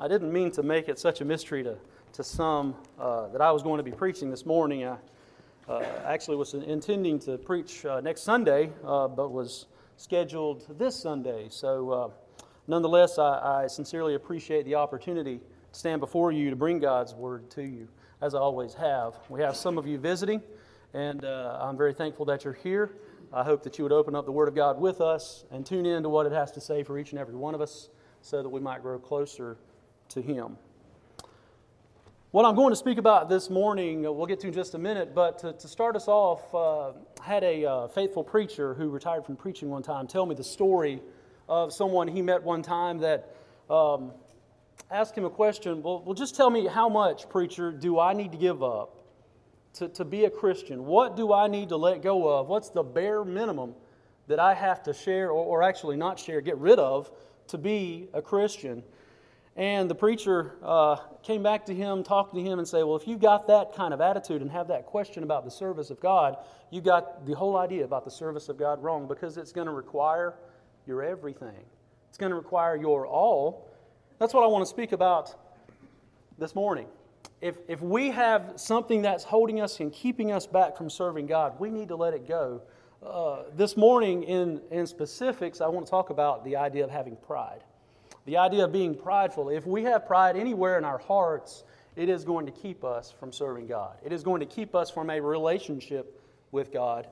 I didn't mean to make it such a mystery to, to some uh, that I was going to be preaching this morning. I uh, actually was intending to preach uh, next Sunday, uh, but was scheduled this Sunday. So, uh, nonetheless, I, I, sincerely appreciate the opportunity to stand before you to bring God's word to you, as I always have. We have some of you visiting, and uh, I'm very thankful that you're here. I hope that you would open up the Word of God with us and tune in to what it has to say for each and every one of us so that we might grow closer to Him. What I'm going to speak about this morning, uh, we'll get to in just a minute, but to, to start us off, uh, I had a uh, faithful preacher who retired from preaching one time tell me the story of someone he met one time that um, asked him a question. Well, well, just tell me how much, preacher, do I need to give up to, to be a Christian? What do I need to let go of? What's the bare minimum that I have to share, or, or actually not share, get rid of to be a Christian? And the preacher uh, came back to him, talked to him, and said, Well, if you've got that kind of attitude and have that question about the service of God, you got the whole idea about the service of God wrong because it's going to require your everything. It's going to require your all. That's what I want to speak about this morning if, if we have something that's holding us and keeping us back from serving God, we need to let it go. Uh, this morning, in, in specifics, I want to talk about the idea of having pride. The idea of being prideful. If we have pride anywhere in our hearts, it is going to keep us from serving God. It is going to keep us from a relationship with God.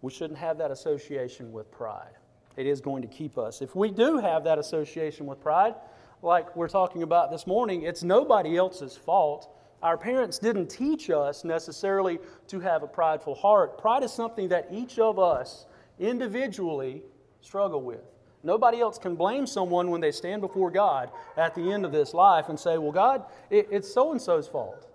We shouldn't have that association with pride. It is going to keep us. If we do have that association with pride, like we're talking about this morning, it's nobody else's fault. Our parents didn't teach us necessarily to have a prideful heart. Pride is something that each of us individually struggle with. Nobody else can blame someone when they stand before God at the end of this life and say, Well, God, it, it's so and so's fault.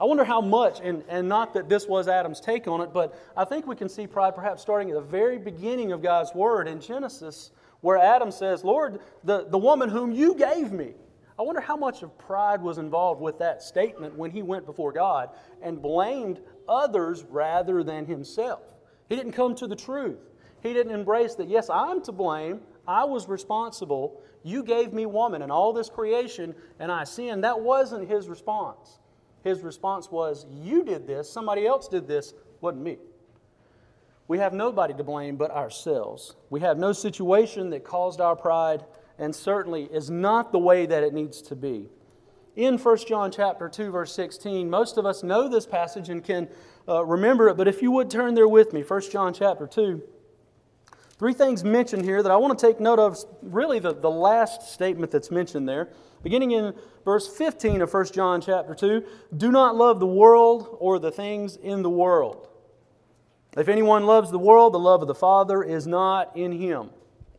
I wonder how much, and, and not that this was Adam's take on it, but I think we can see pride perhaps starting at the very beginning of God's Word in Genesis, where Adam says, Lord, the, the woman whom you gave me, I wonder how much of pride was involved with that statement when he went before God and blamed others rather than himself. He didn't come to the truth. He didn't embrace that, yes, I'm to blame. I was responsible. You gave me woman and all this creation, and I sinned. That wasn't his response. His response was, You did this, somebody else did this, wasn't me. We have nobody to blame but ourselves. We have no situation that caused our pride and certainly is not the way that it needs to be. In 1 John chapter 2 verse 16, most of us know this passage and can uh, remember it, but if you would turn there with me, 1 John chapter 2. Three things mentioned here that I want to take note of, really the, the last statement that's mentioned there. Beginning in verse 15 of 1 John chapter 2, do not love the world or the things in the world. If anyone loves the world, the love of the Father is not in him.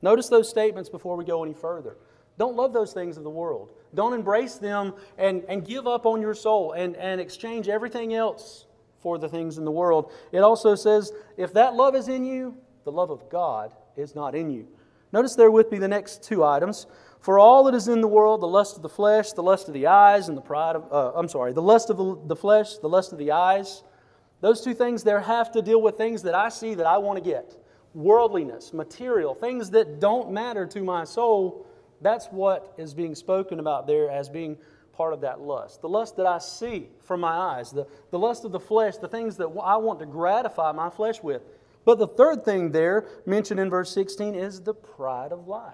Notice those statements before we go any further. Don't love those things of the world. Don't embrace them and, and give up on your soul and, and exchange everything else for the things in the world. It also says, if that love is in you, the love of God is not in you. Notice there with me the next two items. For all that is in the world, the lust of the flesh, the lust of the eyes, and the pride of, uh, I'm sorry, the lust of the flesh, the lust of the eyes, those two things there have to deal with things that I see that I want to get worldliness, material, things that don't matter to my soul, that's what is being spoken about there as being part of that lust. The lust that I see from my eyes, the, the lust of the flesh, the things that I want to gratify my flesh with. But the third thing there, mentioned in verse 16, is the pride of life.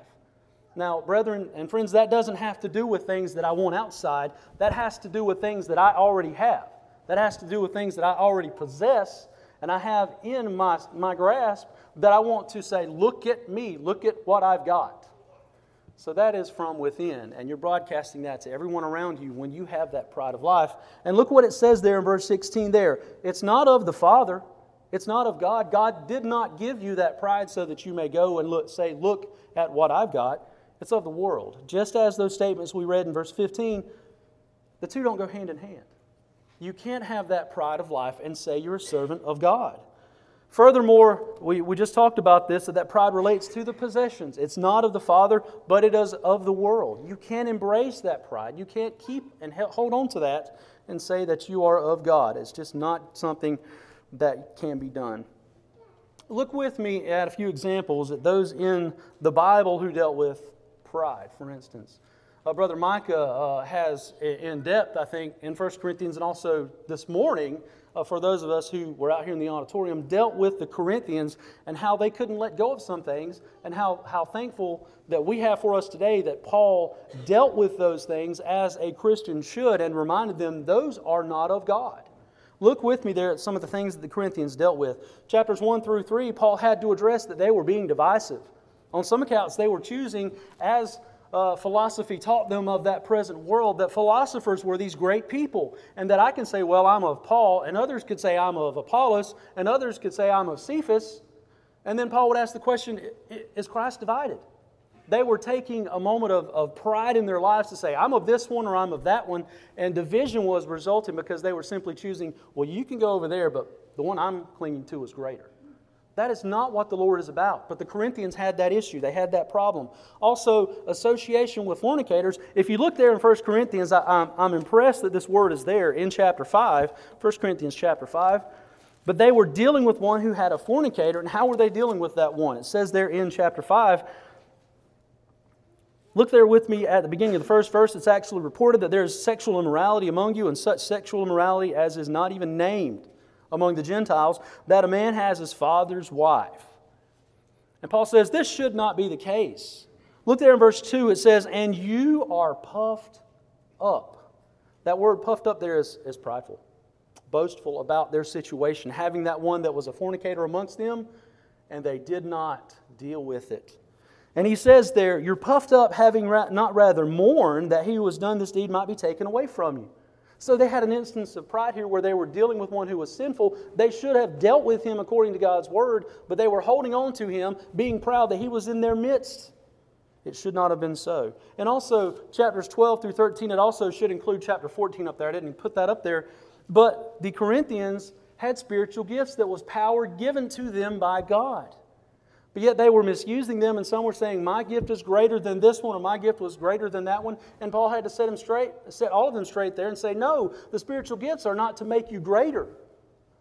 Now, brethren and friends, that doesn't have to do with things that I want outside. That has to do with things that I already have. That has to do with things that I already possess and I have in my, my grasp that I want to say, look at me, look at what I've got. So that is from within, and you're broadcasting that to everyone around you when you have that pride of life. And look what it says there in verse 16 there. It's not of the Father, it's not of God. God did not give you that pride so that you may go and look, say, Look at what I've got. It's of the world. Just as those statements we read in verse 15, the two don't go hand in hand. You can't have that pride of life and say you're a servant of God. Furthermore, we, we just talked about this that, that pride relates to the possessions. It's not of the Father, but it is of the world. You can't embrace that pride. You can't keep and hold on to that and say that you are of God. It's just not something that can be done. Look with me at a few examples at those in the Bible who dealt with pride, for instance. uh, Brother Micah uh, has in depth, I think, in 1 Corinthians and also this morning, uh, for those of us who were out here in the auditorium, dealt with the Corinthians and how they couldn't let go of some things, and how, how thankful that we have for us today that Paul dealt with those things as a Christian should and reminded them those are not of God. Look with me there at some of the things that the Corinthians dealt with. Chapters 1 through 3, Paul had to address that they were being divisive. On some accounts, they were choosing, as uh, philosophy taught them of that present world, that philosophers were these great people. And that I can say, well, I'm of Paul, and others could say, I'm of Apollos, and others could say, I'm of Cephas. And then Paul would ask the question, is Christ divided? They were taking a moment of, of pride in their lives to say, I'm of this one or I'm of that one. And division was resulting because they were simply choosing, well, you can go over there, but the one I'm clinging to is greater. That is not what the Lord is about. But the Corinthians had that issue. They had that problem. Also, association with fornicators. If you look there in 1 Corinthians, I, am impressed that this word is there in chapter 5, 1 Corinthians chapter 5. But they were dealing with one who had a fornicator. And how were they dealing with that one? It says there in chapter 5. Look there with me at the beginning of the first verse. It's actually reported that there is sexual immorality among you, and such sexual immorality as is not even named among the Gentiles that a man has his father's wife. And Paul says this should not be the case. Look there in verse 2, it says, And you are puffed up. That word puffed up there is, is prideful, boastful about their situation, having that one that was a fornicator amongst them, and they did not deal with it. And he says there, You're puffed up, having ra- not rather mourned that he who has done this deed might be taken away from you. So they had an instance of pride here where they were dealing with one who was sinful. They should have dealt with him according to God's word, but they were holding on to him, being proud that he was in their midst. It should not have been so. And also, chapters 12 through 13, it also should include chapter 14 up there. I didn't put that up there. But the Corinthians had spiritual gifts that was power given to them by God. But yet they were misusing them, and some were saying, My gift is greater than this one, or my gift was greater than that one. And Paul had to set them straight, set all of them straight there and say, No, the spiritual gifts are not to make you greater.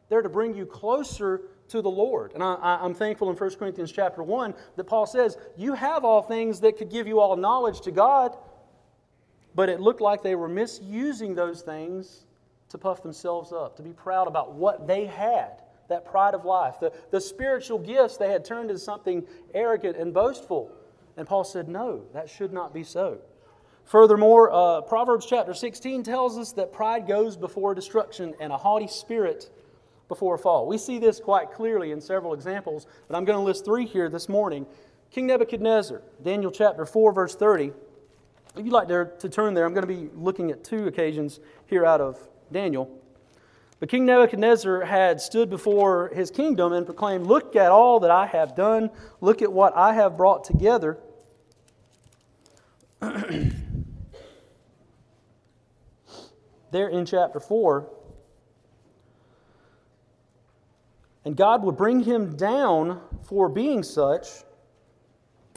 They're to bring you closer to the Lord. And I, am thankful in 1 Corinthians chapter 1 that Paul says, You have all things that could give you all knowledge to God, but it looked like they were misusing those things to puff themselves up, to be proud about what they had that pride of life. The, the spiritual gifts they had turned into something arrogant and boastful. And Paul said, No, that should not be so. Furthermore, uh, Proverbs chapter 16 tells us that pride goes before destruction and a haughty spirit before a fall. We see this quite clearly in several examples, but I'm going to list three here this morning. King Nebuchadnezzar, Daniel chapter 4, verse 30. If you'd like to, to turn there, I'm going to be looking at two occasions here out of Daniel. But King Nebuchadnezzar had stood before his kingdom and proclaimed, Look at all that I have done, look at what I have brought together. there in chapter 4. And God would bring him down for being such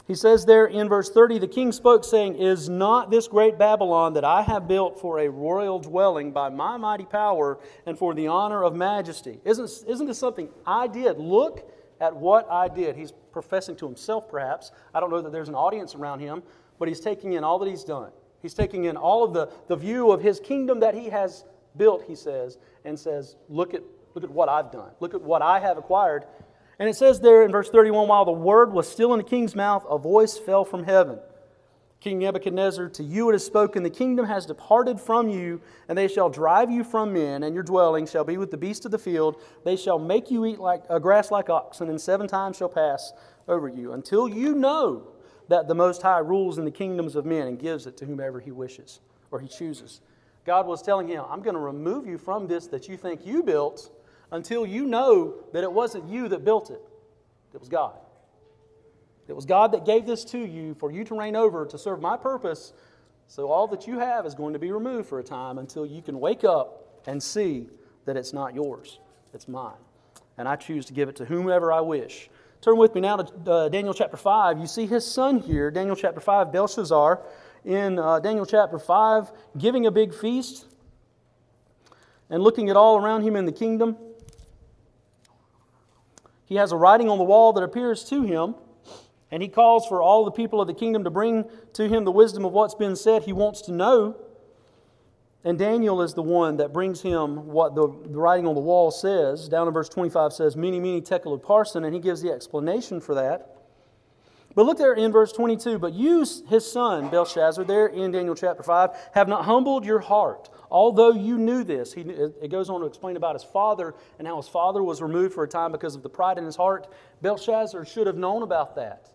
he says there in verse 30 the king spoke, saying, Is not this great Babylon that I have built for a royal dwelling by my mighty power and for the honor of majesty? Isn't, isn't this something I did? Look at what I did. He's professing to himself, perhaps. I don't know that there's an audience around him, but he's taking in all that he's done. He's taking in all of the, the view of his kingdom that he has built, he says, and says, Look at, look at what I've done. Look at what I have acquired and it says there in verse 31 while the word was still in the king's mouth, a voice fell from heaven. King Nebuchadnezzar, to you it is spoken, the kingdom has departed from you, and they shall drive you from men, and your dwelling shall be with the beasts of the field. They shall make you eat like uh, grass like oxen, and seven times shall pass over you, until you know that the Most High rules in the kingdoms of men and gives it to whomever he wishes or he chooses. God was telling him, I'm going to remove you from this that you think you built until you know that it wasn't you that built it, it was God. It was God that gave this to you for you to reign over to serve my purpose. So all that you have is going to be removed for a time until you can wake up and see that it's not yours, it's mine. And I choose to give it to whomever I wish. Turn with me now to uh, Daniel chapter 5. You see his son here, Daniel chapter 5, Belshazzar, in uh, Daniel chapter 5, giving a big feast and looking at all around him in the kingdom. He has a writing on the wall that appears to him, And he calls for all the people of the kingdom to bring to him the wisdom of what's been said. He wants to know. And Daniel is the one that brings him what the, the writing on the wall says. Down in verse 25 says, Mene, mene, tekel upharsin, and he gives the explanation for that. But look there in verse 22. But you, his son, Belshazzar, there in Daniel chapter 5, have not humbled your heart. Although you knew this, he, it goes on to explain about his father and how his father was removed for a time because of the pride in his heart. Belshazzar should have known about that.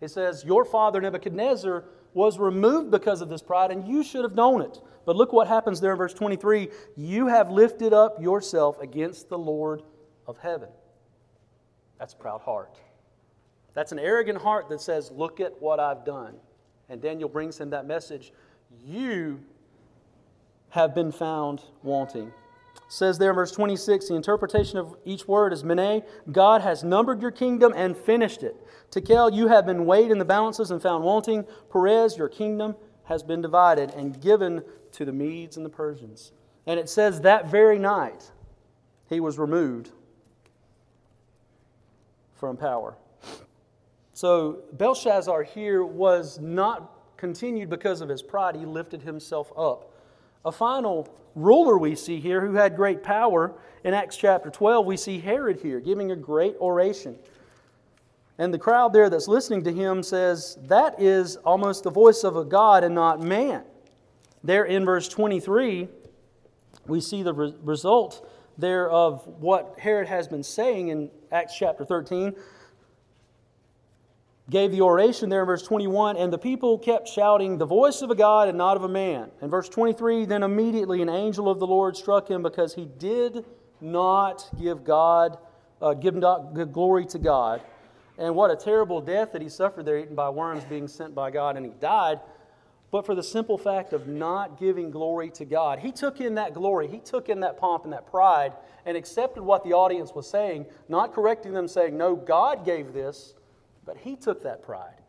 He says, Your father Nebuchadnezzar was removed because of this pride, and you should have known it. But look what happens there in verse 23 You have lifted up yourself against the Lord of heaven. That's a proud heart. That's an arrogant heart that says, Look at what I've done. And Daniel brings him that message. You have been found wanting says there in verse 26 the interpretation of each word is Mene, God has numbered your kingdom and finished it. Tekel, you have been weighed in the balances and found wanting. Peres, your kingdom has been divided and given to the Medes and the Persians. And it says that very night he was removed from power. So Belshazzar here was not continued because of his pride. He lifted himself up. A final ruler we see here who had great power. In Acts chapter 12, we see Herod here giving a great oration. And the crowd there that's listening to him says, That is almost the voice of a God and not man. There in verse 23, we see the re- result there of what Herod has been saying in Acts chapter 13 gave the oration there in verse 21, and the people kept shouting, The voice of a God and not of a man. In verse 23, then immediately an angel of the Lord struck him because he did not give God, uh, give glory to God. And what a terrible death that he suffered there, eaten by worms, being sent by God, and he died. But for the simple fact of not giving glory to God. He took in that glory, he took in that pomp and that pride, and accepted what the audience was saying, not correcting them, saying, No, God gave this. But he took that pride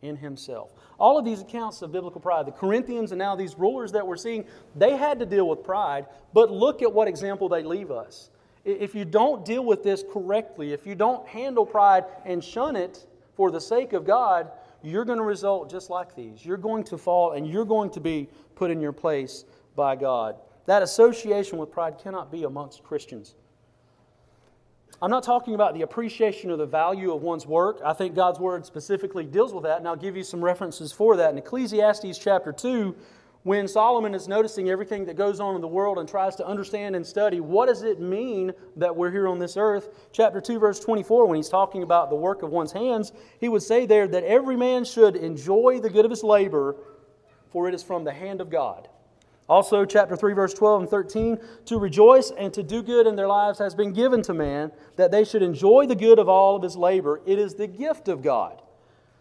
in himself. All of these accounts of biblical pride, the Corinthians and now these rulers that we're seeing, they had to deal with pride, but look at what example they leave us. If you don't deal with this correctly, if you don't handle pride and shun it for the sake of God, you're going to result just like these. You're going to fall and you're going to be put in your place by God. That association with pride cannot be amongst Christians. I'm not talking about the appreciation or the value of one's work. I think God's word specifically deals with that, and I'll give you some references for that. In Ecclesiastes chapter 2, when Solomon is noticing everything that goes on in the world and tries to understand and study what does it mean that we're here on this earth, chapter 2, verse 24, when he's talking about the work of one's hands, he would say there that every man should enjoy the good of his labor, for it is from the hand of God. Also, chapter 3, verse 12 and 13 to rejoice and to do good in their lives has been given to man, that they should enjoy the good of all of his labor. It is the gift of God.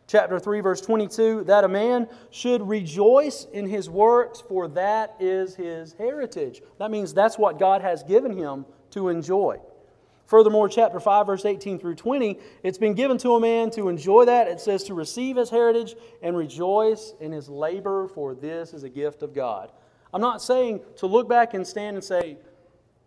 Chapter 3, verse 22 that a man should rejoice in his works, for that is his heritage. That means that's what God has given him to enjoy. Furthermore, chapter 5, verse 18 through 20, it's been given to a man to enjoy that. It says to receive his heritage and rejoice in his labor, for this is a gift of God. I'm not saying to look back and stand and say,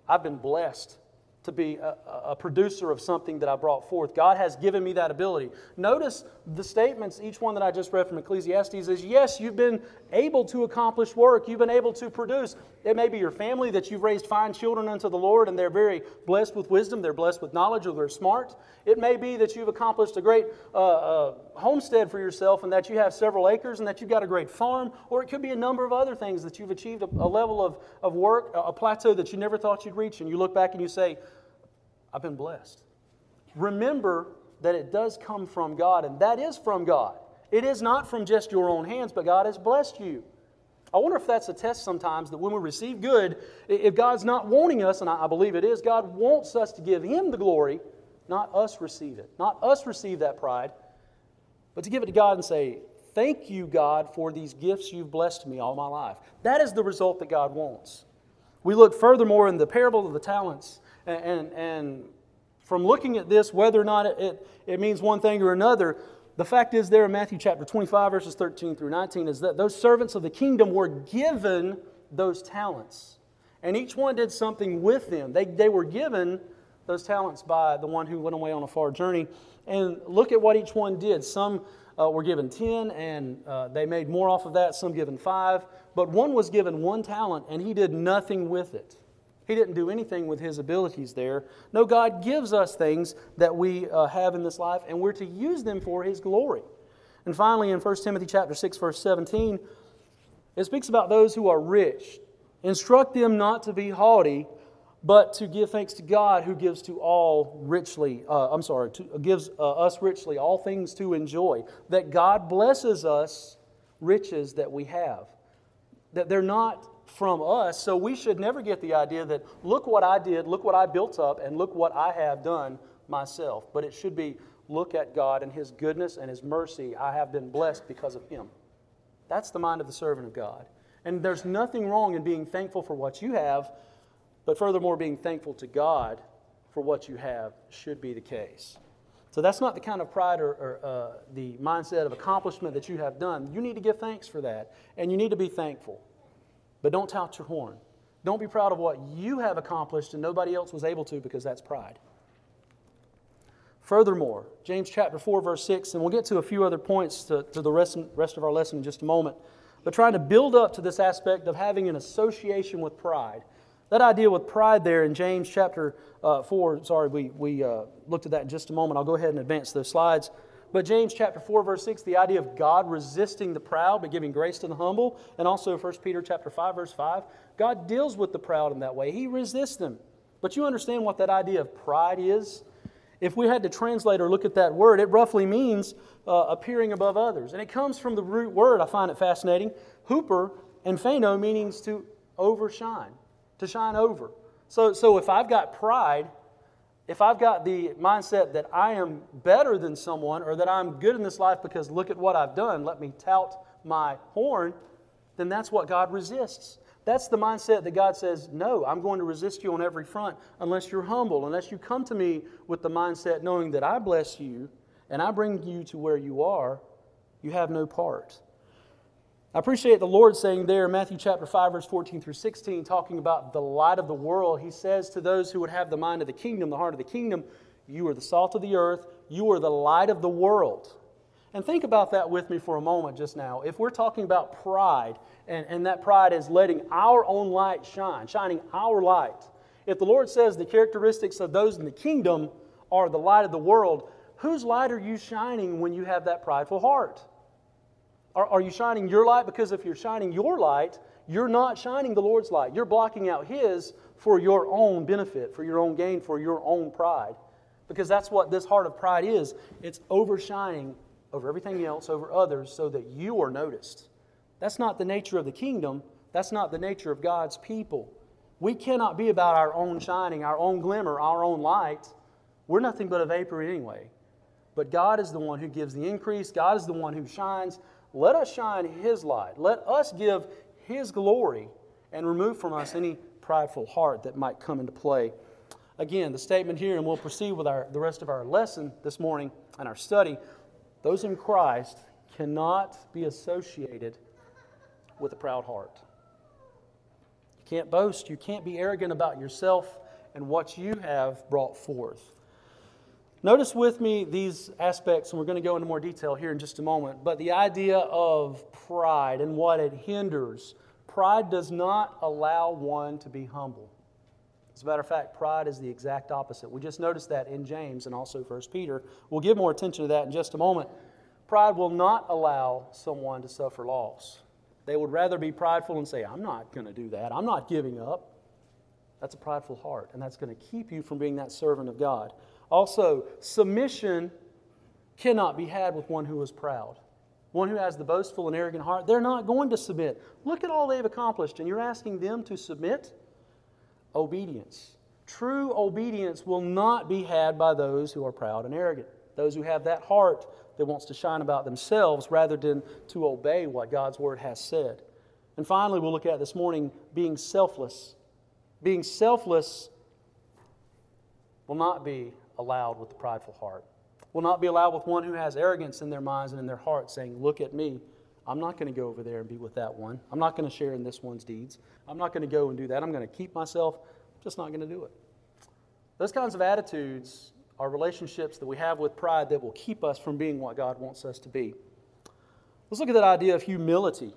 I've been blessed to be a, a, producer of something that I brought forth. God has given me that ability. Notice the statements, each one that I just read from Ecclesiastes is yes, you've been able to accomplish work, you've been able to produce. It may be your family that you've raised fine children unto the Lord and they're very blessed with wisdom, they're blessed with knowledge, or they're smart. It may be that you've accomplished a great uh, uh, homestead for yourself and that you have several acres and that you've got a great farm, or it could be a number of other things that you've achieved a, a level of, of work, a, a plateau that you never thought you'd reach, and you look back and you say, I've been blessed. Remember that it does come from God, and that is from God. It is not from just your own hands, but God has blessed you. I wonder if that's a test sometimes that when we receive good, if God's not wanting us, and I believe it is, God wants us to give Him the glory, not us receive it, not us receive that pride, but to give it to God and say, Thank you, God, for these gifts you've blessed me all my life. That is the result that God wants. We look furthermore in the parable of the talents, and, and, and from looking at this, whether or not it, it, it means one thing or another, the fact is, there in Matthew chapter 25, verses 13 through 19, is that those servants of the kingdom were given those talents. And each one did something with them. They, they were given those talents by the one who went away on a far journey. And look at what each one did. Some uh, were given 10, and uh, they made more off of that, some given five. But one was given one talent, and he did nothing with it. He didn't do anything with his abilities there. No, God gives us things that we uh, have in this life, and we're to use them for his glory. And finally, in 1 Timothy chapter 6, verse 17, it speaks about those who are rich. Instruct them not to be haughty, but to give thanks to God who gives to all richly, uh, I'm sorry, to, gives uh, us richly all things to enjoy. That God blesses us riches that we have. That they're not from us, so we should never get the idea that, look what I did, look what I built up, and look what I have done myself. But it should be, look at God and His goodness and His mercy. I have been blessed because of Him. That's the mind of the servant of God. And there's nothing wrong in being thankful for what you have but furthermore, being thankful to God for what you have should be the case. So that's not the kind of pride or, or uh, the mindset of accomplishment that you have done. You need to give thanks for that, and you need to be thankful. But don't tout your horn. Don't be proud of what you have accomplished and nobody else was able to because that's pride. Furthermore, James chapter 4, verse 6, and we'll get to a few other points to, to the rest, rest of our lesson in just a moment, but trying to build up to this aspect of having an association with pride. That idea with pride there in James chapter uh, 4, sorry, we, we uh, looked at that in just a moment. I'll go ahead and advance those slides. But James chapter 4, verse 6, the idea of God resisting the proud but giving grace to the humble. And also 1 Peter chapter 5, verse 5, God deals with the proud in that way. He resists them. But you understand what that idea of pride is? If we had to translate or look at that word, it roughly means uh, appearing above others. And it comes from the root word, I find it fascinating, hooper and phano, meaning to overshine to shine over. So, so if I've got pride, if I've got the mindset that I am better than someone or that I'm good in this life because look at what I've done, let me tout my horn, then that's what God resists. That's the mindset that God says, No, I'm going to resist you on every front unless you're humble, unless you come to me with the mindset knowing that I bless you and I bring you to where you are, you have no part. I appreciate the Lord saying there Matthew chapter 5, verse 14 through 16, talking about the light of the world. He says to those who would have the mind of the kingdom, the heart of the kingdom, You are the salt of the earth, you are the light of the world. And think about that with me for a moment just now. If we're talking about pride, and, and that pride is letting our own light shine, shining our light, if the Lord says the characteristics of those in the kingdom are the light of the world, whose light are you shining when you have that prideful heart? Are, are you shining your light? Because if you're shining your light, you're not shining the Lord's light. You're blocking out His for your own benefit, for your own gain, for your own pride. Because that's what this heart of pride is it's overshining over everything else, over others, so that you are noticed. That's not the nature of the kingdom. That's not the nature of God's people. We cannot be about our own shining, our own glimmer, our own light. We're nothing but a vapor anyway. But God is the one who gives the increase, God is the one who shines. Let us shine His light. Let us give His glory and remove from us any prideful heart that might come into play. Again, the statement here, and we'll proceed with our, the rest of our lesson this morning and our study. Those in Christ cannot be associated with a proud heart. You can't boast, you can't be arrogant about yourself and what you have brought forth. Notice with me these aspects, and we're going to go into more detail here in just a moment. But the idea of pride and what it hinders pride does not allow one to be humble. As a matter of fact, pride is the exact opposite. We just noticed that in James and also 1 Peter. We'll give more attention to that in just a moment. Pride will not allow someone to suffer loss. They would rather be prideful and say, I'm not going to do that. I'm not giving up. That's a prideful heart, and that's going to keep you from being that servant of God. Also, submission cannot be had with one who is proud. One who has the boastful and arrogant heart, they're not going to submit. Look at all they've accomplished, and you're asking them to submit? Obedience. True obedience will not be had by those who are proud and arrogant, those who have that heart that wants to shine about themselves rather than to obey what God's word has said. And finally, we'll look at this morning being selfless. Being selfless will not be allowed with the prideful heart, will not be allowed with one who has arrogance in their minds and in their hearts, saying, Look at me. I'm not going to go over there and be with that one. I'm not going to share in this one's deeds. I'm not going to go and do that. I'm going to keep myself. I'm just not going to do it. Those kinds of attitudes are relationships that we have with pride that will keep us from being what God wants us to be. Let's look at that idea of humility.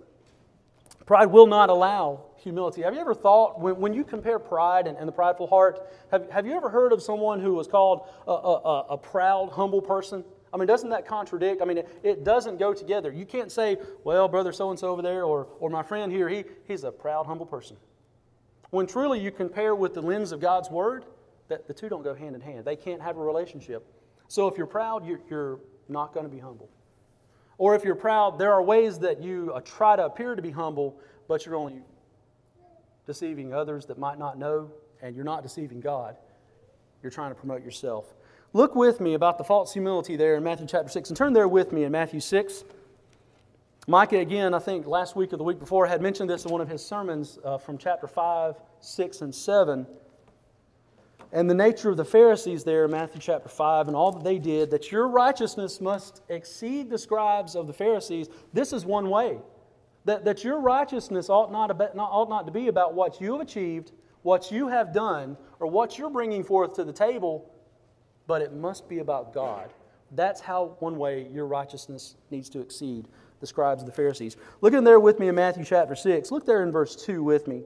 Pride will not allow humility. Have you ever thought, when, when you compare pride and, and the prideful heart, have, have you ever heard of someone who was called a, a, a proud, humble person? I mean, doesn't that contradict? I mean, it, it doesn't go together. You can't say, well, brother so and so over there, or, or my friend here, he, he's a proud, humble person. When truly you compare with the lens of God's Word, that the two don't go hand in hand. They can't have a relationship. So if you're proud, you're, you're not going to be humble. Or if you're proud, there are ways that you uh, try to appear to be humble, but you're only deceiving others that might not know, and you're not deceiving God. You're trying to promote yourself. Look with me about the false humility there in Matthew chapter 6, and turn there with me in Matthew 6. Micah, again, I think last week or the week before, had mentioned this in one of his sermons uh, from chapter 5, 6, and 7 and the nature of the Pharisees there in Matthew chapter 5 and all that they did, that your righteousness must exceed the scribes of the Pharisees, this is one way. That, that your righteousness ought not, about, not, ought not to be about what you have achieved, what you have done, or what you're bringing forth to the table, but it must be about God. That's how one way your righteousness needs to exceed the scribes of the Pharisees. Look in there with me in Matthew chapter 6. Look there in verse 2 with me.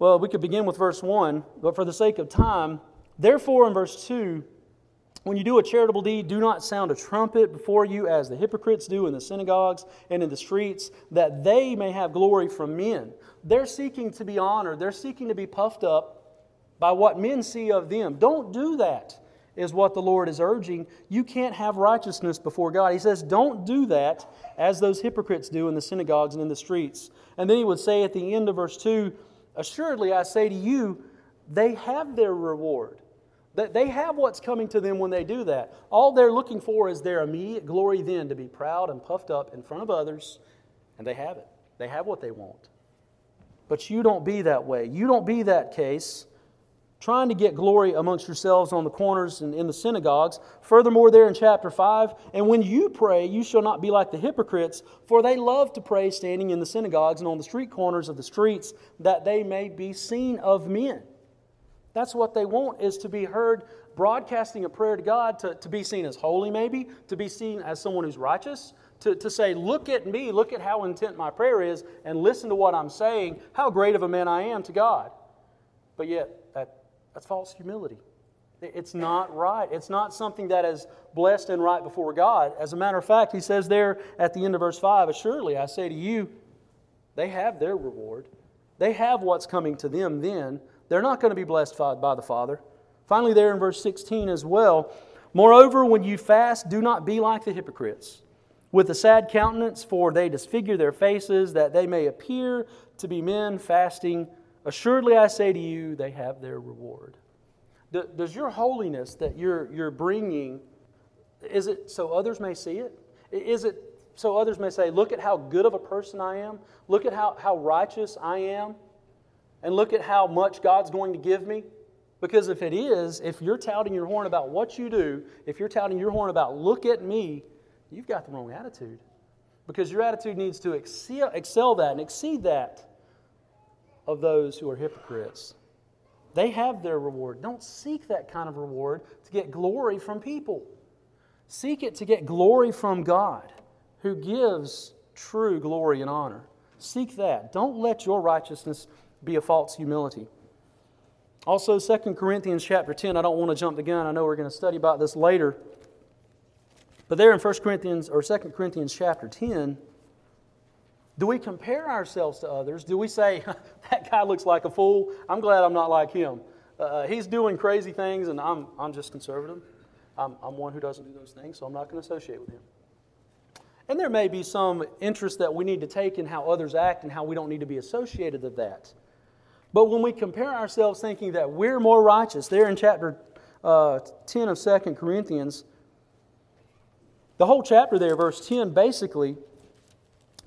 Well, we could begin with verse 1, but for the sake of time, therefore, in verse 2, when you do a charitable deed, do not sound a trumpet before you as the hypocrites do in the synagogues and in the streets, that they may have glory from men. They're seeking to be honored, they're seeking to be puffed up by what men see of them. Don't do that, is what the Lord is urging. You can't have righteousness before God. He says, Don't do that as those hypocrites do in the synagogues and in the streets. And then he would say at the end of verse 2, Assuredly, I say to you, they have their reward. That they have what's coming to them when they do that. All they're looking for is their immediate glory then to be proud and puffed up in front of others, and they have it. They have what they want. But you don't be that way. You don't be that case trying to get glory amongst yourselves on the corners and in the synagogues. Furthermore, there in chapter 5, and when you pray, you shall not be like the hypocrites, for they love to pray standing in the synagogues and on the street corners of the streets, that they may be seen of men. That's what they want, is to be heard broadcasting a prayer to God, to, to be seen as holy, maybe, to be seen as someone who's righteous, to, to say, Look at me, look at how intent my prayer is, and listen to what I'm saying, how great of a man I am to God. But yet, that's false humility. It's not right. It's not something that is blessed and right before God. As a matter of fact, he says there at the end of verse 5 Assuredly, I say to you, they have their reward. They have what's coming to them then. They're not going to be blessed by the Father. Finally, there in verse 16 as well Moreover, when you fast, do not be like the hypocrites, with a sad countenance, for they disfigure their faces, that they may appear to be men fasting. Assuredly, I say to you, they have their reward. Does your holiness that you're, you're bringing, is it so others may see it? Is it so others may say, look at how good of a person I am? Look at how, how righteous I am? And look at how much God's going to give me? Because if it is, if you're touting your horn about what you do, if you're touting your horn about look at me, you've got the wrong attitude. Because your attitude needs to excel, excel that and exceed that of those who are hypocrites. They have their reward. Don't seek that kind of reward to get glory from people. Seek it to get glory from God, who gives true glory and honor. Seek that. Don't let your righteousness be a false humility. Also, 2 Corinthians chapter 10, I don't want to jump the gun. I know we're going to study about this later. But there in 1 Corinthians or 2 Corinthians chapter 10, do we compare ourselves to others? Do we say, that guy looks like a fool? I'm glad I'm not like him. Uh, he's doing crazy things, and I'm, I'm just conservative. I'm, I'm one who doesn't do those things, so I'm not going to associate with him. And there may be some interest that we need to take in how others act and how we don't need to be associated with that. But when we compare ourselves thinking that we're more righteous, there in chapter uh, 10 of 2 Corinthians, the whole chapter there, verse 10, basically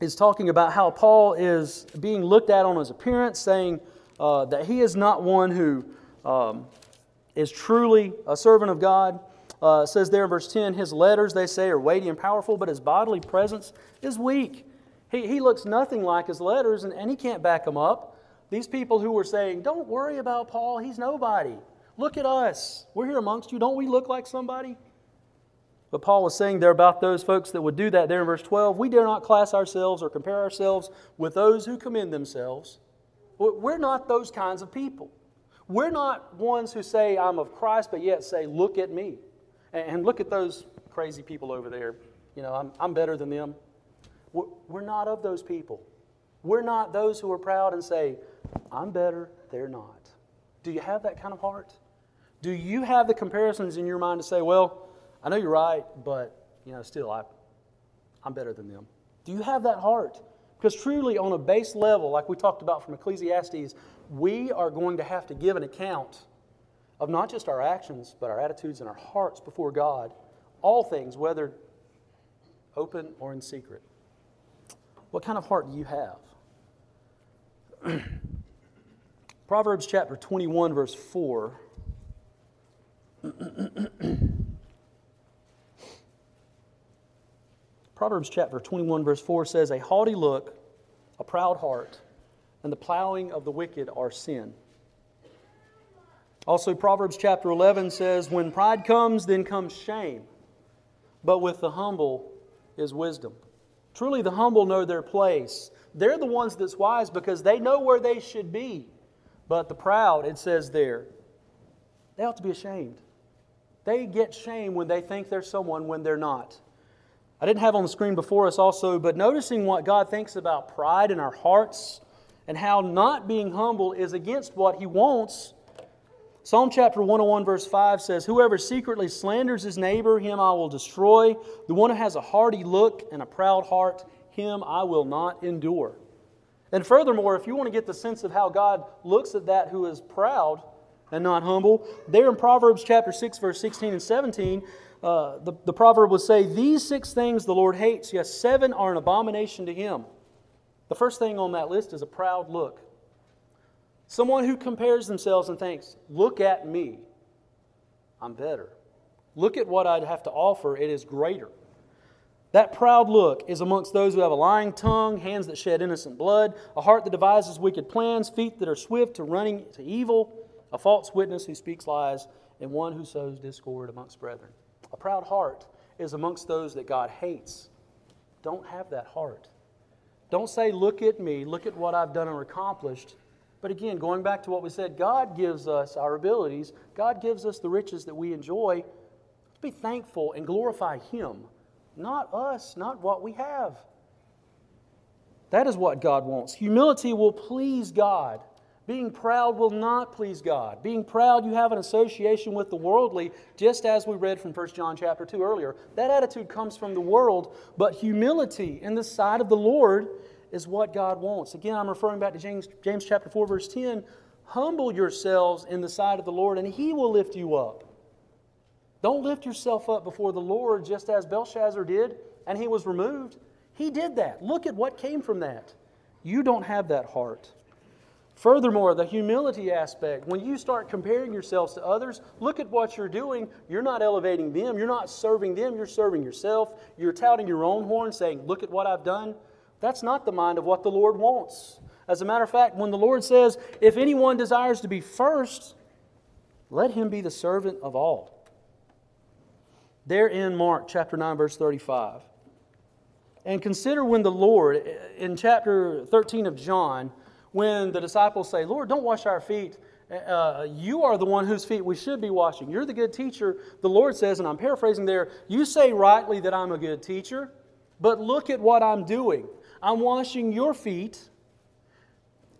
is talking about how Paul is being looked at on his appearance, saying uh, that he is not one who um, is truly a servant of God. Uh, says there in verse 10, his letters, they say, are weighty and powerful, but his bodily presence is weak. He, he looks nothing like his letters, and, and he can't back them up. These people who were saying, Don't worry about Paul, he's nobody. Look at us. We're here amongst you. Don't we look like somebody? But Paul was saying there about those folks that would do that there in verse 12. We dare not class ourselves or compare ourselves with those who commend themselves. We're not those kinds of people. We're not ones who say, I'm of Christ, but yet say, Look at me. And look at those crazy people over there. You know, I'm, I'm better than them. We're not of those people. We're not those who are proud and say, I'm better, they're not. Do you have that kind of heart? Do you have the comparisons in your mind to say, well, I know you're right, but you know, still I I'm better than them. Do you have that heart? Because truly, on a base level, like we talked about from Ecclesiastes, we are going to have to give an account of not just our actions, but our attitudes and our hearts before God. All things, whether open or in secret. What kind of heart do you have? Proverbs chapter 21, verse 4. Proverbs chapter 21, verse 4 says, A haughty look, a proud heart, and the plowing of the wicked are sin. Also, Proverbs chapter 11 says, When pride comes, then comes shame, but with the humble is wisdom. Truly, the humble know their place. They're the ones that's wise because they know where they should be. But the proud, it says there, they ought to be ashamed. They get shame when they think they're someone when they're not. I didn't have on the screen before us also, but noticing what God thinks about pride in our hearts and how not being humble is against what He wants. Psalm chapter 101, verse 5 says, Whoever secretly slanders his neighbor, him I will destroy. The one who has a hardy look and a proud heart, him I will not endure. And furthermore, if you want to get the sense of how God looks at that who is proud and not humble, there in Proverbs chapter 6, verse 16 and 17, uh, the, the proverb would say, These six things the Lord hates, yes, seven are an abomination to him. The first thing on that list is a proud look. Someone who compares themselves and thinks, Look at me, I'm better. Look at what I'd have to offer, it is greater. That proud look is amongst those who have a lying tongue, hands that shed innocent blood, a heart that devises wicked plans, feet that are swift to running to evil, a false witness who speaks lies, and one who sows discord amongst brethren. A proud heart is amongst those that God hates. Don't have that heart. Don't say, Look at me, look at what I've done or accomplished. But again, going back to what we said, God gives us our abilities, God gives us the riches that we enjoy. Be thankful and glorify Him, not us, not what we have. That is what God wants. Humility will please God. Being proud will not please God. Being proud, you have an association with the worldly, just as we read from 1 John chapter 2 earlier. That attitude comes from the world, but humility in the sight of the Lord is what God wants. Again, I'm referring back to James, James chapter 4, verse 10. Humble yourselves in the sight of the Lord, and he will lift you up. Don't lift yourself up before the Lord just as Belshazzar did, and he was removed. He did that. Look at what came from that. You don't have that heart. Furthermore, the humility aspect, when you start comparing yourselves to others, look at what you're doing. You're not elevating them, you're not serving them, you're serving yourself. You're touting your own horn, saying, Look at what I've done. That's not the mind of what the Lord wants. As a matter of fact, when the Lord says, If anyone desires to be first, let him be the servant of all. There in Mark chapter 9, verse 35. And consider when the Lord, in chapter 13 of John, when the disciples say, Lord, don't wash our feet. Uh, you are the one whose feet we should be washing. You're the good teacher. The Lord says, and I'm paraphrasing there, you say rightly that I'm a good teacher, but look at what I'm doing. I'm washing your feet.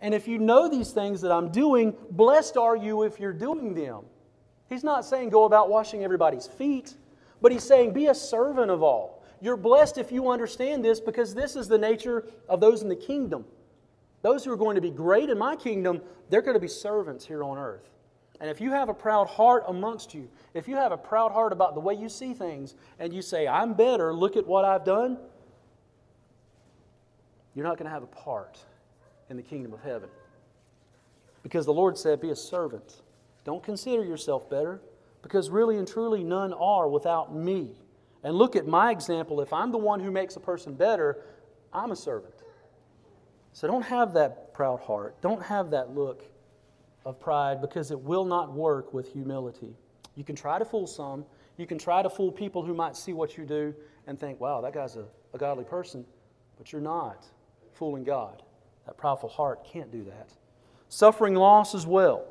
And if you know these things that I'm doing, blessed are you if you're doing them. He's not saying go about washing everybody's feet, but he's saying be a servant of all. You're blessed if you understand this because this is the nature of those in the kingdom. Those who are going to be great in my kingdom, they're going to be servants here on earth. And if you have a proud heart amongst you, if you have a proud heart about the way you see things, and you say, I'm better, look at what I've done, you're not going to have a part in the kingdom of heaven. Because the Lord said, Be a servant. Don't consider yourself better, because really and truly none are without me. And look at my example. If I'm the one who makes a person better, I'm a servant. So don't have that proud heart. Don't have that look. of pride because it will not work with humility. You can try to fool some, you can try to fool people who might see what you do and think, wow, that guy's a, a godly person, but you're not fooling God. That prideful heart can't do that. Suffering loss as well.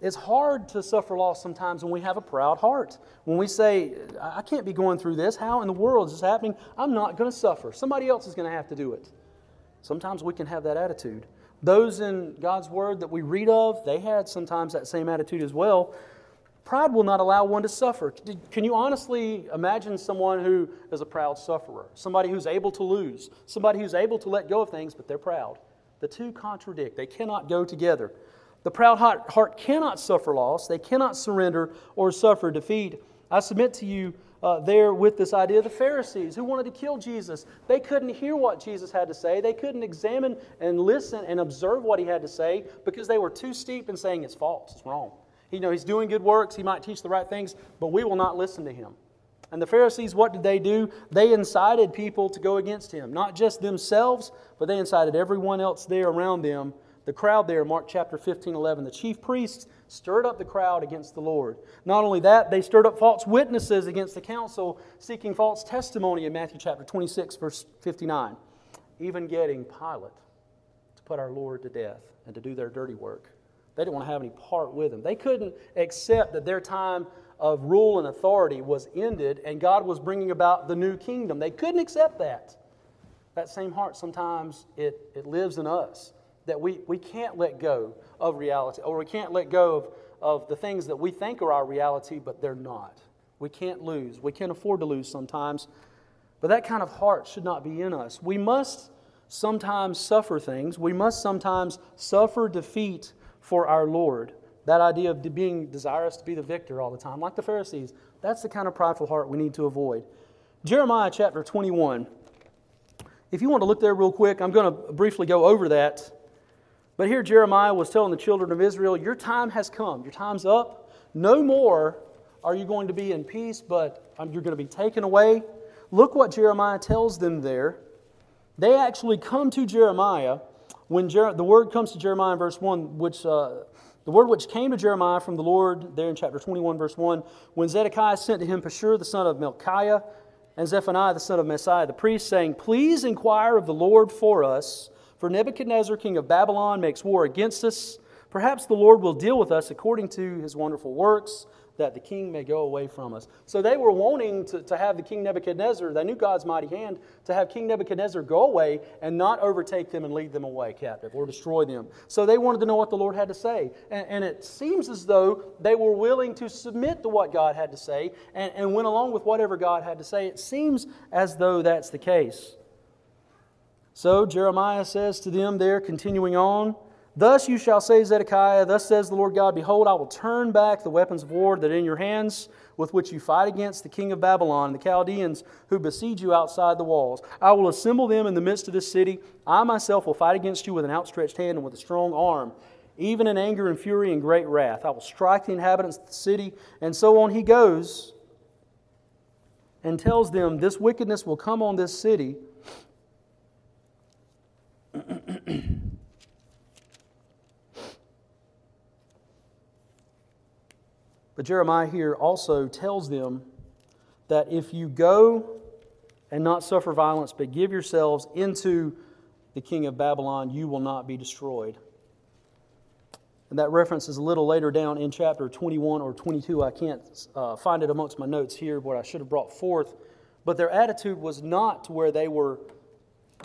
It's hard to suffer loss sometimes when we have a proud heart. When we say, I can't be going through this. How in the world is this happening? I'm not going to suffer. Somebody else is going to have to do it. Sometimes we can have that attitude. Those in God's Word that we read of, they had sometimes that same attitude as well. Pride will not allow one to suffer. Can you honestly imagine someone who is a proud sufferer? Somebody who's able to lose, somebody who's able to let go of things, but they're proud. The two contradict, they cannot go together. The proud heart cannot suffer loss, they cannot surrender or suffer defeat. I submit to you uh, there with this idea of the Pharisees who wanted to kill Jesus. They couldn't hear what Jesus had to say, they couldn't examine and listen and observe what he had to say because they were too steep in saying it's false, it's wrong. You know, he's doing good works, he might teach the right things, but we will not listen to him. And the Pharisees, what did they do? They incited people to go against him. Not just themselves, but they incited everyone else there around them. The crowd there, Mark chapter 15, 11, the chief priests stirred up the crowd against the Lord. Not only that, they stirred up false witnesses against the council, seeking false testimony in Matthew chapter 26, verse 59, even getting Pilate to put our Lord to death and to do their dirty work. They didn't want to have any part with him. They couldn't accept that their time of rule and authority was ended and God was bringing about the new kingdom. They couldn't accept that. That same heart, sometimes it, it lives in us, that we, we can't let go of reality, or we can't let go of, of the things that we think are our reality, but they're not. We can't lose. We can't afford to lose sometimes. But that kind of heart should not be in us. We must sometimes suffer things. We must sometimes suffer defeat for our Lord. That idea of being desirous to be the victor all the time, like the Pharisees, that's the kind of prideful heart we need to avoid. Jeremiah chapter 21. If you want to look there real quick, I'm going to briefly go over that. But here Jeremiah was telling the children of Israel, Your time has come, your time's up. No more are you going to be in peace, but um, you're going to be taken away. Look what Jeremiah tells them there. They actually come to Jeremiah when Jer- the word comes to Jeremiah in verse 1, which uh, the word which came to Jeremiah from the Lord, there in chapter 21, verse 1, when Zedekiah sent to him Pashur, the son of Melchiah, and Zephaniah, the son of Maaseiah, the priest, saying, Please inquire of the Lord for us, for Nebuchadnezzar, king of Babylon, makes war against us. Perhaps the Lord will deal with us according to his wonderful works that the king may go away from us. So they were wanting to, to have the king Nebuchadnezzar, they knew God's mighty hand, to have King Nebuchadnezzar go away and not overtake them and lead them away captive or destroy them. So they wanted to know what the Lord had to say. And, and it seems as though they were willing to submit to what God had to say and, and went along with whatever God had to say. It seems as though that's the case. So Jeremiah says to them there, continuing on, Thus you shall say, Zedekiah, Thus says the Lord God, Behold, I will turn back the weapons of war that in your hands, with which you fight against the king of Babylon the Chaldeans who besiege you outside the walls. I will assemble them in the midst of this city. I myself will fight against you with an outstretched hand and with a strong arm, even in anger and fury and great wrath. I will strike the inhabitants of the city. And so on he goes and tells them, This wickedness will come on this city. But Jeremiah here also tells them that if you go and not suffer violence, but give yourselves into the king of Babylon, you will not be destroyed. And that reference is a little later down in chapter 21 or 22. I can't uh, find it amongst my notes here, what I should have brought forth. But their attitude was not to where they were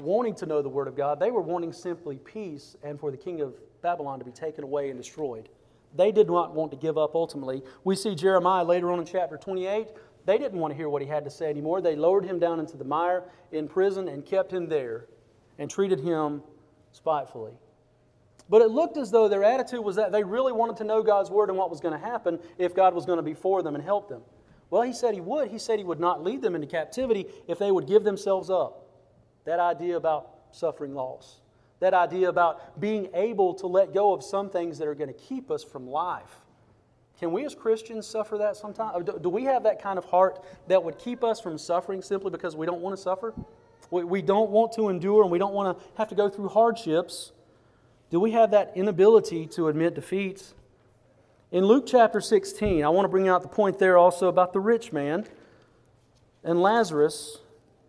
wanting to know the Word of God. They were wanting simply peace and for the king of Babylon to be taken away and destroyed. They did not want to give up ultimately. We see Jeremiah later on in chapter 28. They didn't want to hear what he had to say anymore. They lowered him down into the mire in prison and kept him there and treated him spitefully. But it looked as though their attitude was that they really wanted to know God's word and what was going to happen if God was going to be for them and help them. Well, he said he would. He said he would not lead them into captivity if they would give themselves up. That idea about suffering loss. That idea about being able to let go of some things that are going to keep us from life. Can we as Christians suffer that sometimes? Do we have that kind of heart that would keep us from suffering simply because we don't want to suffer? We don't want to endure and we don't want to have to go through hardships. Do we have that inability to admit defeat? In Luke chapter 16, I want to bring out the point there also about the rich man and Lazarus.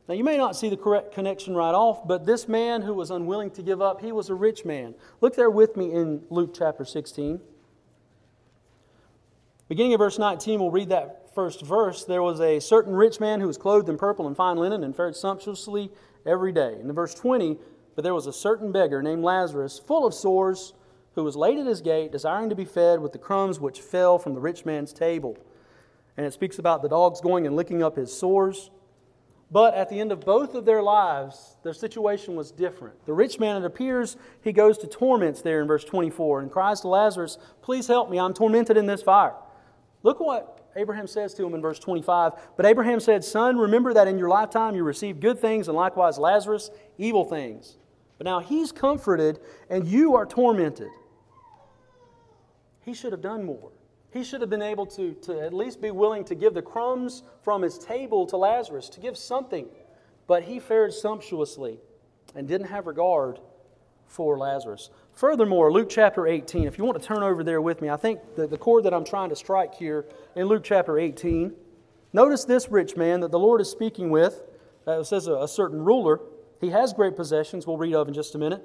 Now, you may not see the correct connection right off, but this man who was unwilling to give up, he was a rich man. Look there with me in Luke chapter 16. Beginning of verse 19, we'll read that first verse. There was a certain rich man who was clothed in purple and fine linen and fared sumptuously every day. In the verse 20, but there was a certain beggar named Lazarus, full of sores, who was laid at his gate, desiring to be fed with the crumbs which fell from the rich man's table. And it speaks about the dogs going and licking up his sores. But at the end of both of their lives, their situation was different. The rich man, it appears, he goes to torments there in verse 24 and cries to Lazarus, Please help me, I'm tormented in this fire. Look what Abraham says to him in verse 25. But Abraham said, Son, remember that in your lifetime you received good things, and likewise Lazarus, evil things. But now he's comforted, and you are tormented. He should have done more. He should have been able to, to at least be willing to give the crumbs from his table to Lazarus, to give something. But he fared sumptuously and didn't have regard for Lazarus. Furthermore, Luke chapter 18, if you want to turn over there with me, I think the, the chord that I'm trying to strike here in Luke chapter 18, notice this rich man that the Lord is speaking with. Uh, it says a, a certain ruler. He has great possessions, we'll read of in just a minute.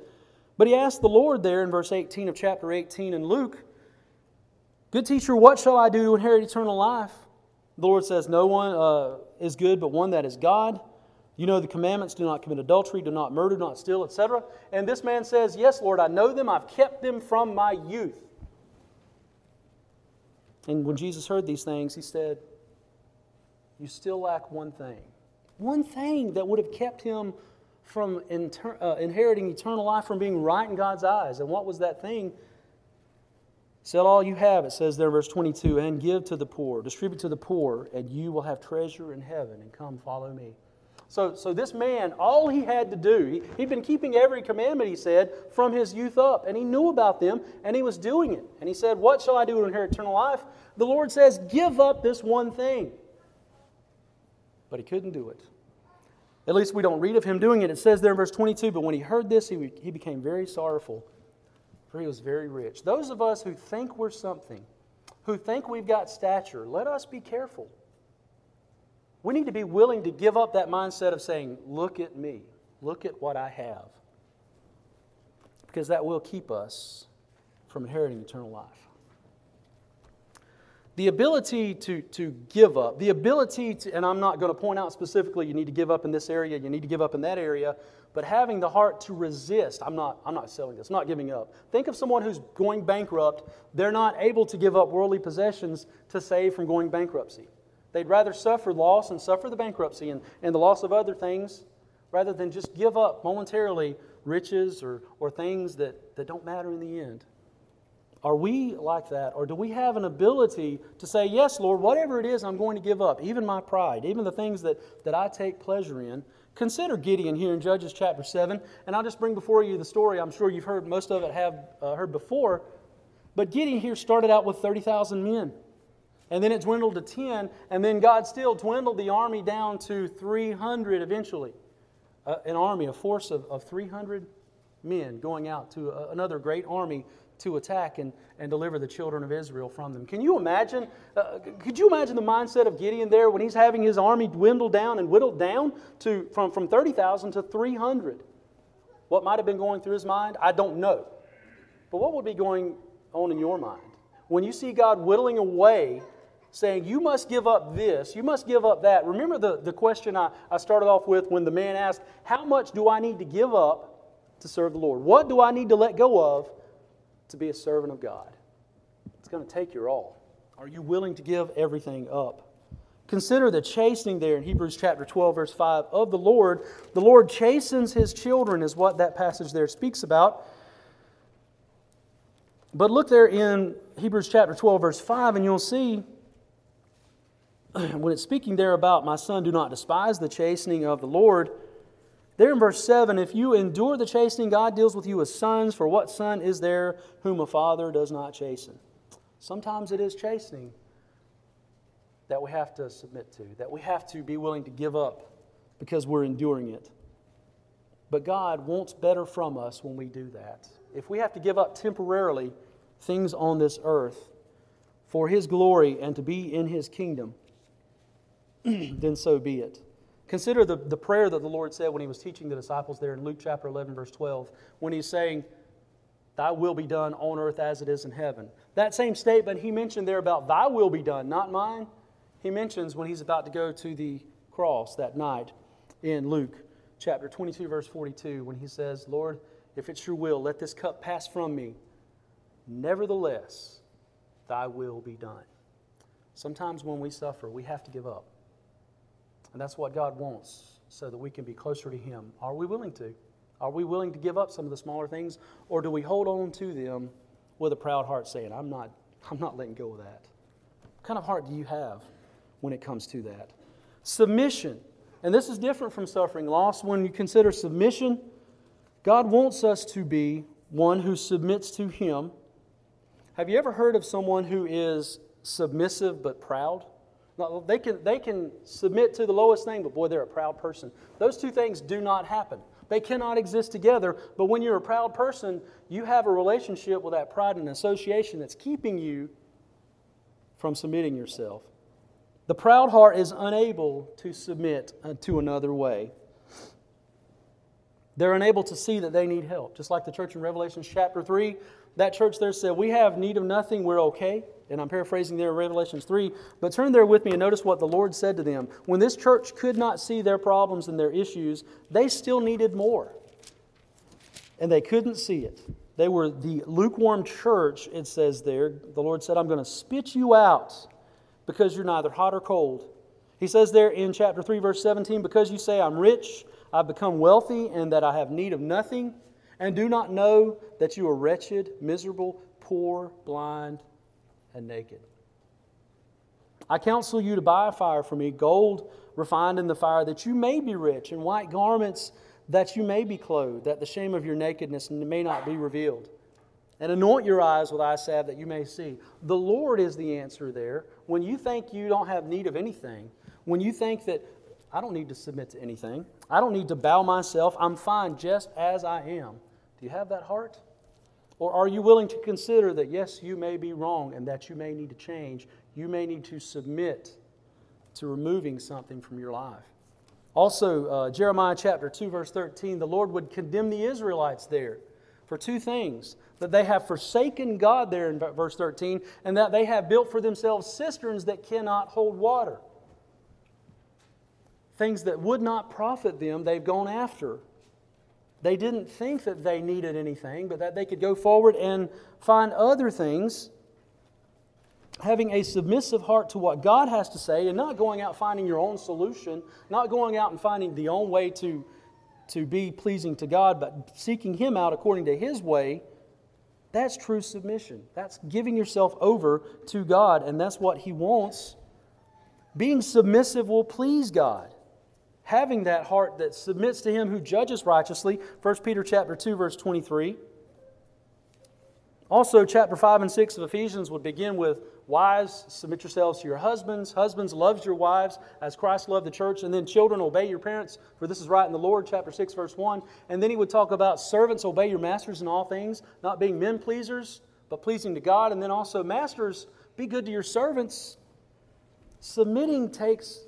But he asked the Lord there in verse 18 of chapter 18 in Luke, Good teacher, what shall I do to inherit eternal life? The Lord says, No one uh, is good but one that is God. You know the commandments do not commit adultery, do not murder, do not steal, etc. And this man says, Yes, Lord, I know them. I've kept them from my youth. And when Jesus heard these things, he said, You still lack one thing. One thing that would have kept him from inter- uh, inheriting eternal life, from being right in God's eyes. And what was that thing? Sell all you have, it says there, verse 22, and give to the poor. Distribute to the poor, and you will have treasure in heaven. And come, follow me. So, so this man, all he had to do, he, he'd been keeping every commandment, he said, from his youth up. And he knew about them, and he was doing it. And he said, What shall I do to inherit eternal life? The Lord says, Give up this one thing. But he couldn't do it. At least we don't read of him doing it. It says there in verse 22 But when he heard this, he, he became very sorrowful for he was very rich. Those of us who think we're something, who think we've got stature, let us be careful. We need to be willing to give up that mindset of saying, Look at me, look at what I have. Because that will keep us from inheriting eternal life. The ability to, to give up, the ability to, and I'm not going to point out specifically you need to give up in this area, you need to give up in that area, but having the heart to resist. I'm not, I'm not selling this, I'm not giving up. Think of someone who's going bankrupt. They're not able to give up worldly possessions to save from going bankruptcy. They'd rather suffer loss and suffer the bankruptcy and, and the loss of other things rather than just give up momentarily riches or, or things that, that don't matter in the end. Are we like that? Or do we have an ability to say, Yes, Lord, whatever it is, I'm going to give up, even my pride, even the things that, that I take pleasure in, Consider Gideon here in Judges chapter 7, and I'll just bring before you the story. I'm sure you've heard most of it have uh, heard before. But Gideon here started out with 30,000 men. And then it dwindled to 10, and then God still dwindled the army down to 300 eventually. Uh, an army, a force of, of 300 men going out to uh, another great army to attack and, and deliver the children of Israel from them. Can you imagine? Uh, could you imagine the mindset of Gideon there when he's having his army dwindled down and whittled down to, from, from 30,000 to 300? What might have been going through his mind? I don't know. But what would be going on in your mind? When you see God whittling away, saying, You must give up this, you must give up that. Remember the, the question I, I started off with when the man asked, How much do I need to give up to serve the Lord? What do I need to let go of to be a servant of God. It's going to take your all. Are you willing to give everything up? Consider the chastening there in Hebrews chapter 12, verse 5 of the Lord. The Lord chastens his children, is what that passage there speaks about. But look there in Hebrews chapter 12, verse 5, and you'll see when it's speaking there about, My son, do not despise the chastening of the Lord there in verse 7, if you endure the chastening, God deals with you as sons, for what son is there whom a father does not chasten? Sometimes it is chastening that we have to submit to, that we have to be willing to give up because we're enduring it. But God wants better from us when we do that. If we have to give up temporarily things on this earth, for his glory and to be in his kingdom, then so be it. Consider the, the prayer that the Lord said when he was teaching the disciples there in Luke chapter 11, verse 12, when he's saying, Thy will be done on earth as it is in heaven. That same statement he mentioned there about Thy will be done, not mine, he mentions when he's about to go to the cross that night in Luke chapter 22, verse 42, when he says, Lord, if it's your will, let this cup pass from me. Nevertheless, thy will be done. Sometimes when we suffer, we have to give up. And that's what God wants so that we can be closer to Him. Are we willing to? Are we willing to give up some of the smaller things, or do we hold on to them with a proud heart saying, I'm not, I'm not letting go of that? What kind of heart do you have when it comes to that? Submission. And this is different from suffering loss. When you consider submission, God wants us to be one who submits to Him. Have you ever heard of someone who is submissive but proud? They, can, they can submit to the lowest thing, but boy, they're a proud person. Those two things do not happen. They cannot exist together, but when you're a proud person, you have a relationship with that pride and association that's keeping you from submitting yourself. The proud heart is unable to submit uh, to another way. They're unable to see that they need help. Just like the church in Revelation chapter 3, that church there said, We have need of nothing, we're okay. And I'm paraphrasing there Revelations 3. But turn there with me and notice what the Lord said to them. When this church could not see their problems and their issues, they still needed more. And they couldn't see it. They were the lukewarm church, it says there. The Lord said, I'm going to spit you out because you're neither hot or cold. He says there in chapter 3, verse 17, Because you say, I'm rich, I've become wealthy, and that I have need of nothing, and do not know that you are wretched, miserable, poor, blind, and naked. I counsel you to buy a fire for me, gold refined in the fire, that you may be rich, and white garments that you may be clothed, that the shame of your nakedness may not be revealed. And anoint your eyes with eye salve that you may see. The Lord is the answer there. When you think you don't have need of anything, when you think that I don't need to submit to anything, I don't need to bow myself, I'm fine just as I am. Do you have that heart? Or are you willing to consider that, yes, you may be wrong and that you may need to change? You may need to submit to removing something from your life. Also, uh, Jeremiah chapter 2, verse 13, the Lord would condemn the Israelites there for two things that they have forsaken God there in verse 13, and that they have built for themselves cisterns that cannot hold water. Things that would not profit them, they've gone after. They didn't think that they needed anything, but that they could go forward and find other things. Having a submissive heart to what God has to say and not going out finding your own solution, not going out and finding the own way to, to be pleasing to God, but seeking Him out according to His way, that's true submission. That's giving yourself over to God, and that's what He wants. Being submissive will please God having that heart that submits to him who judges righteously 1 peter chapter 2 verse 23 also chapter 5 and 6 of ephesians would begin with wives submit yourselves to your husbands. Husbands loves your wives as christ loved the church. And then children obey your parents for this is right in the lord chapter 6 verse 1 and then he would talk about servants obey your masters in all things not being men pleasers but pleasing to god. And then also masters be good to your servants. Submitting takes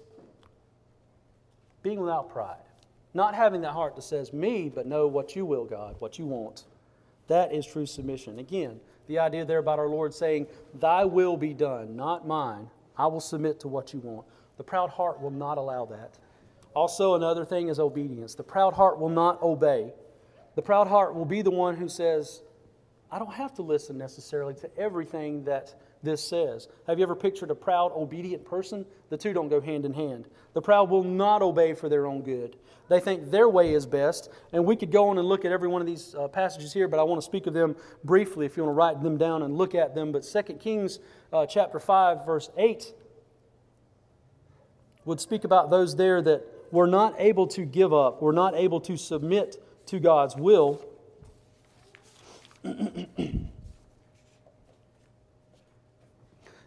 being without pride, not having that heart that says, Me, but know what you will, God, what you want. That is true submission. Again, the idea there about our Lord saying, Thy will be done, not mine. I will submit to what you want. The proud heart will not allow that. Also, another thing is obedience. The proud heart will not obey. The proud heart will be the one who says, I don't have to listen necessarily to everything that this says. Have you ever pictured a proud, obedient person? The two don't go hand in hand. The proud will not obey for their own good. They think their way is best. And we could go on and look at every one of these uh, passages here, but I want to speak of them briefly if you want to write them down and look at them. But 2 Kings uh, chapter 5, verse 8 would speak about those there that were not able to give up, were not able to submit to God's will.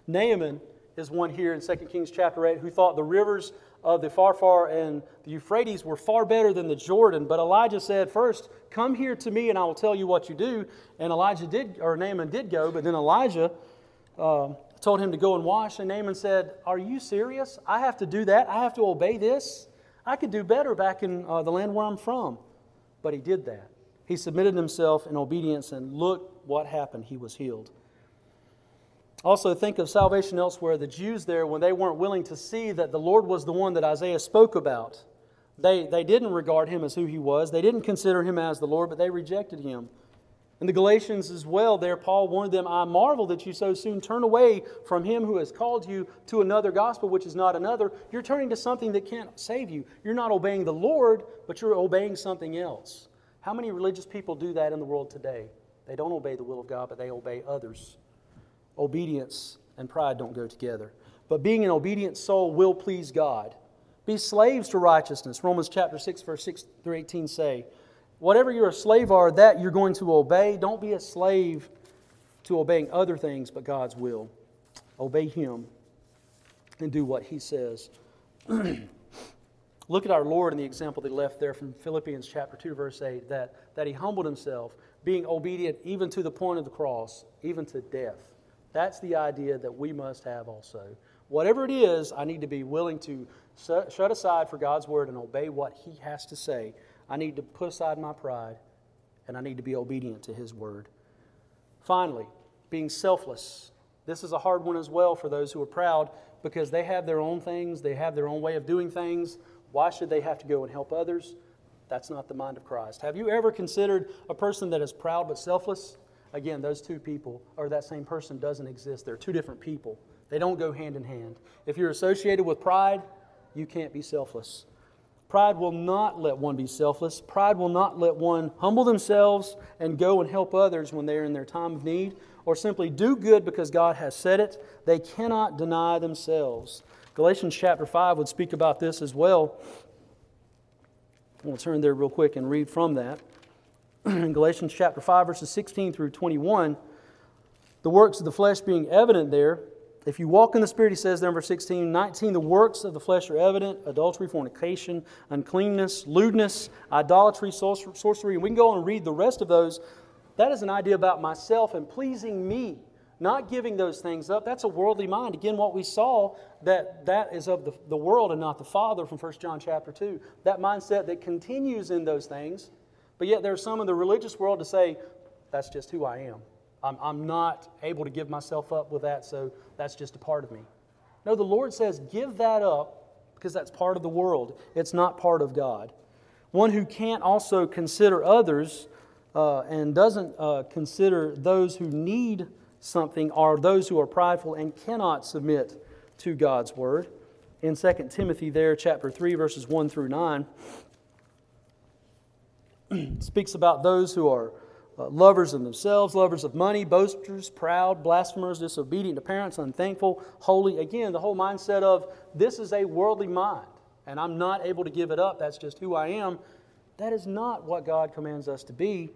Naaman is one here in 2 Kings chapter 8 who thought the rivers of the Pharpar and the Euphrates were far better than the Jordan. But Elijah said, First, come here to me and I will tell you what you do. And Elijah did, or Naaman did go, but then Elijah uh, told him to go and wash, and Naaman said, Are you serious? I have to do that? I have to obey this? I could do better back in uh, the land where I'm from. But he did that. He submitted himself in obedience, and look what happened. He was healed. Also, think of salvation elsewhere. The Jews there, when they weren't willing to see that the Lord was the one that Isaiah spoke about, they, they didn't regard him as who he was. They didn't consider him as the Lord, but they rejected him. And the Galatians as well, there Paul warned them, I marvel that you so soon turn away from him who has called you to another gospel, which is not another. You're turning to something that can't save you. You're not obeying the Lord, but you're obeying something else. How many religious people do that in the world today? They don't obey the will of God, but they obey others. Obedience and pride don't go together. But being an obedient soul will please God. Be slaves to righteousness. Romans chapter 6, verse 6 through 18 say, Whatever you're a slave are, that you're going to obey. Don't be a slave to obeying other things but God's will. Obey Him and do what He says. Look at our Lord and the example they left there from Philippians chapter 2, verse 8, that, that He humbled Himself, being obedient even to the point of the cross, even to death. That's the idea that we must have also. Whatever it is, I need to be willing to shut aside for God's word and obey what He has to say I need to put aside my pride and I need to be obedient to His word. Finally, being selfless. This is a hard one as well for those who are proud because they have their own things, they have their own way of doing things. Why should they have to go and help others? That's not the mind of Christ. Have you ever considered a person that is proud but selfless? Again, those two people, or that same person, doesn't exist. They're two different people. They don't go hand in hand. If you're associated with pride, you can't be selfless. Pride will not let one be selfless. Pride will not let one humble themselves and go and help others when they're in their time of need, or simply do good because God has said it. They cannot deny themselves. Galatians chapter 5 would speak about this as well. We'll turn there real quick and read from that. In Galatians chapter 5, verses 16 through 21, the works of the flesh being evident there, if you walk in the Spirit, he says there in verse 16, 19, the works of the flesh are evident adultery, fornication, uncleanness, lewdness, idolatry, sorcery. And we can go on and read the rest of those. That is an idea about myself and pleasing me, not giving those things up. That's a worldly mind. Again, what we saw, that that is of the, the world and not the Father from 1 John chapter 2. That mindset that continues in those things. But yet there's some in the religious world to say, that's just who I am. I'm, I'm not able to give myself up with that, so that's just a part of me. No, the Lord says, give that up because that's part of the world. It's not part of God. One who can't also consider others uh, and doesn't uh, consider those who need something are those who are prideful and cannot submit to God's word. In 2 Timothy, there, chapter 3, verses 1 through 9, speaks about those who are uh, lovers of themselves, lovers of money, boasters, proud, blasphemers, disobedient to parents, unthankful, holy. Again, the whole mindset of this is a worldly mind and I'm not able to give it up. That's just who I am. That is not what God commands us to be.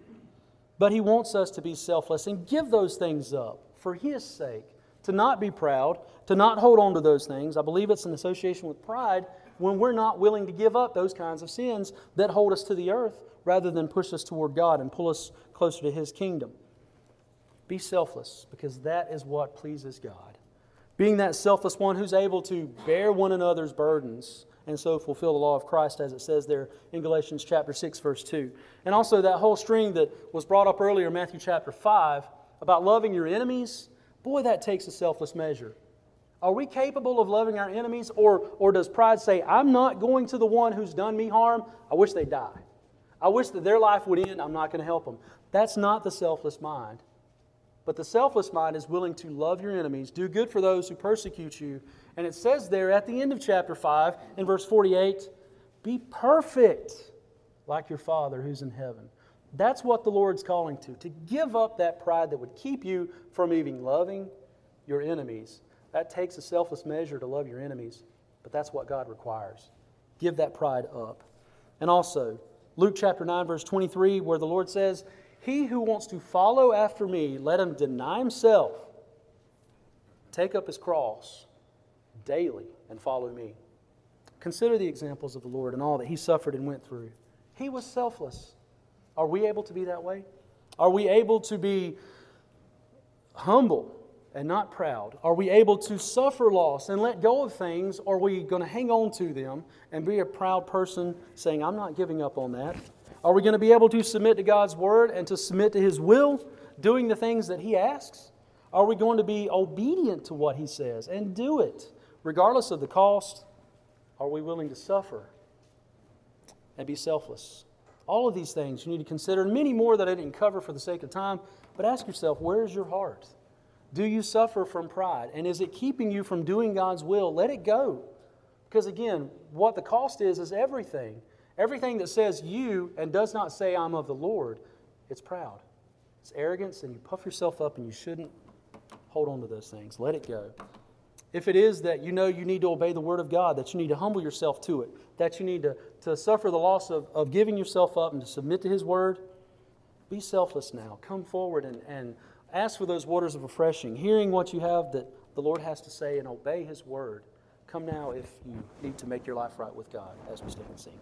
But He wants us to be selfless and give those things up for His sake, to not be proud, to not hold on to those things. I believe it's an association with pride when we're not willing to give up those kinds of sins that hold us to the earth rather than push us toward God and pull us closer to His kingdom. Be selfless because that is what pleases God. Being that selfless one who's able to bear one another's burdens and so fulfill the law of Christ, as it says there in Galatians chapter 6, verse 2. And also that whole string that was brought up earlier Matthew chapter 5 about loving your enemies. Boy, that takes a selfless measure. Are we capable of loving our enemies? Or, or does pride say, I'm not going to the one who's done me harm? I wish they die. I wish that their life would end. I'm not going to help them. That's not the selfless mind. But the selfless mind is willing to love your enemies, do good for those who persecute you. And it says there at the end of chapter 5, in verse 48, be perfect like your Father who's in heaven. That's what the Lord's calling to, to give up that pride that would keep you from even loving your enemies. That takes a selfless measure to love your enemies, but that's what God requires. Give that pride up. And also, Luke chapter 9, verse 23, where the Lord says, He who wants to follow after me, let him deny himself, take up his cross daily, and follow me. Consider the examples of the Lord and all that he suffered and went through. He was selfless. Are we able to be that way? Are we able to be humble and not proud? Are we able to suffer loss and let go of things? Or are we going to hang on to them and be a proud person saying, I'm not giving up on that? Are we going to be able to submit to God's word and to submit to His will, doing the things that He asks? Are we going to be obedient to what He says and do it, regardless of the cost? Are we willing to suffer and be selfless? All of these things you need to consider, and many more that I didn't cover for the sake of time. But ask yourself, where is your heart? Do you suffer from pride? And is it keeping you from doing God's will? Let it go. Because again, what the cost is, is everything. Everything that says you and does not say, I'm of the Lord, it's proud. It's arrogance, and you puff yourself up, and you shouldn't hold on to those things. Let it go. If it is that you know you need to obey the Word of God, that you need to humble yourself to it, that you need to, to suffer the loss of, of giving yourself up and to submit to His Word, be selfless now. Come forward and, and ask for those waters of refreshing, hearing what you have that the Lord has to say, and obey His Word. Come now if you need to make your life right with God as we stand and sing.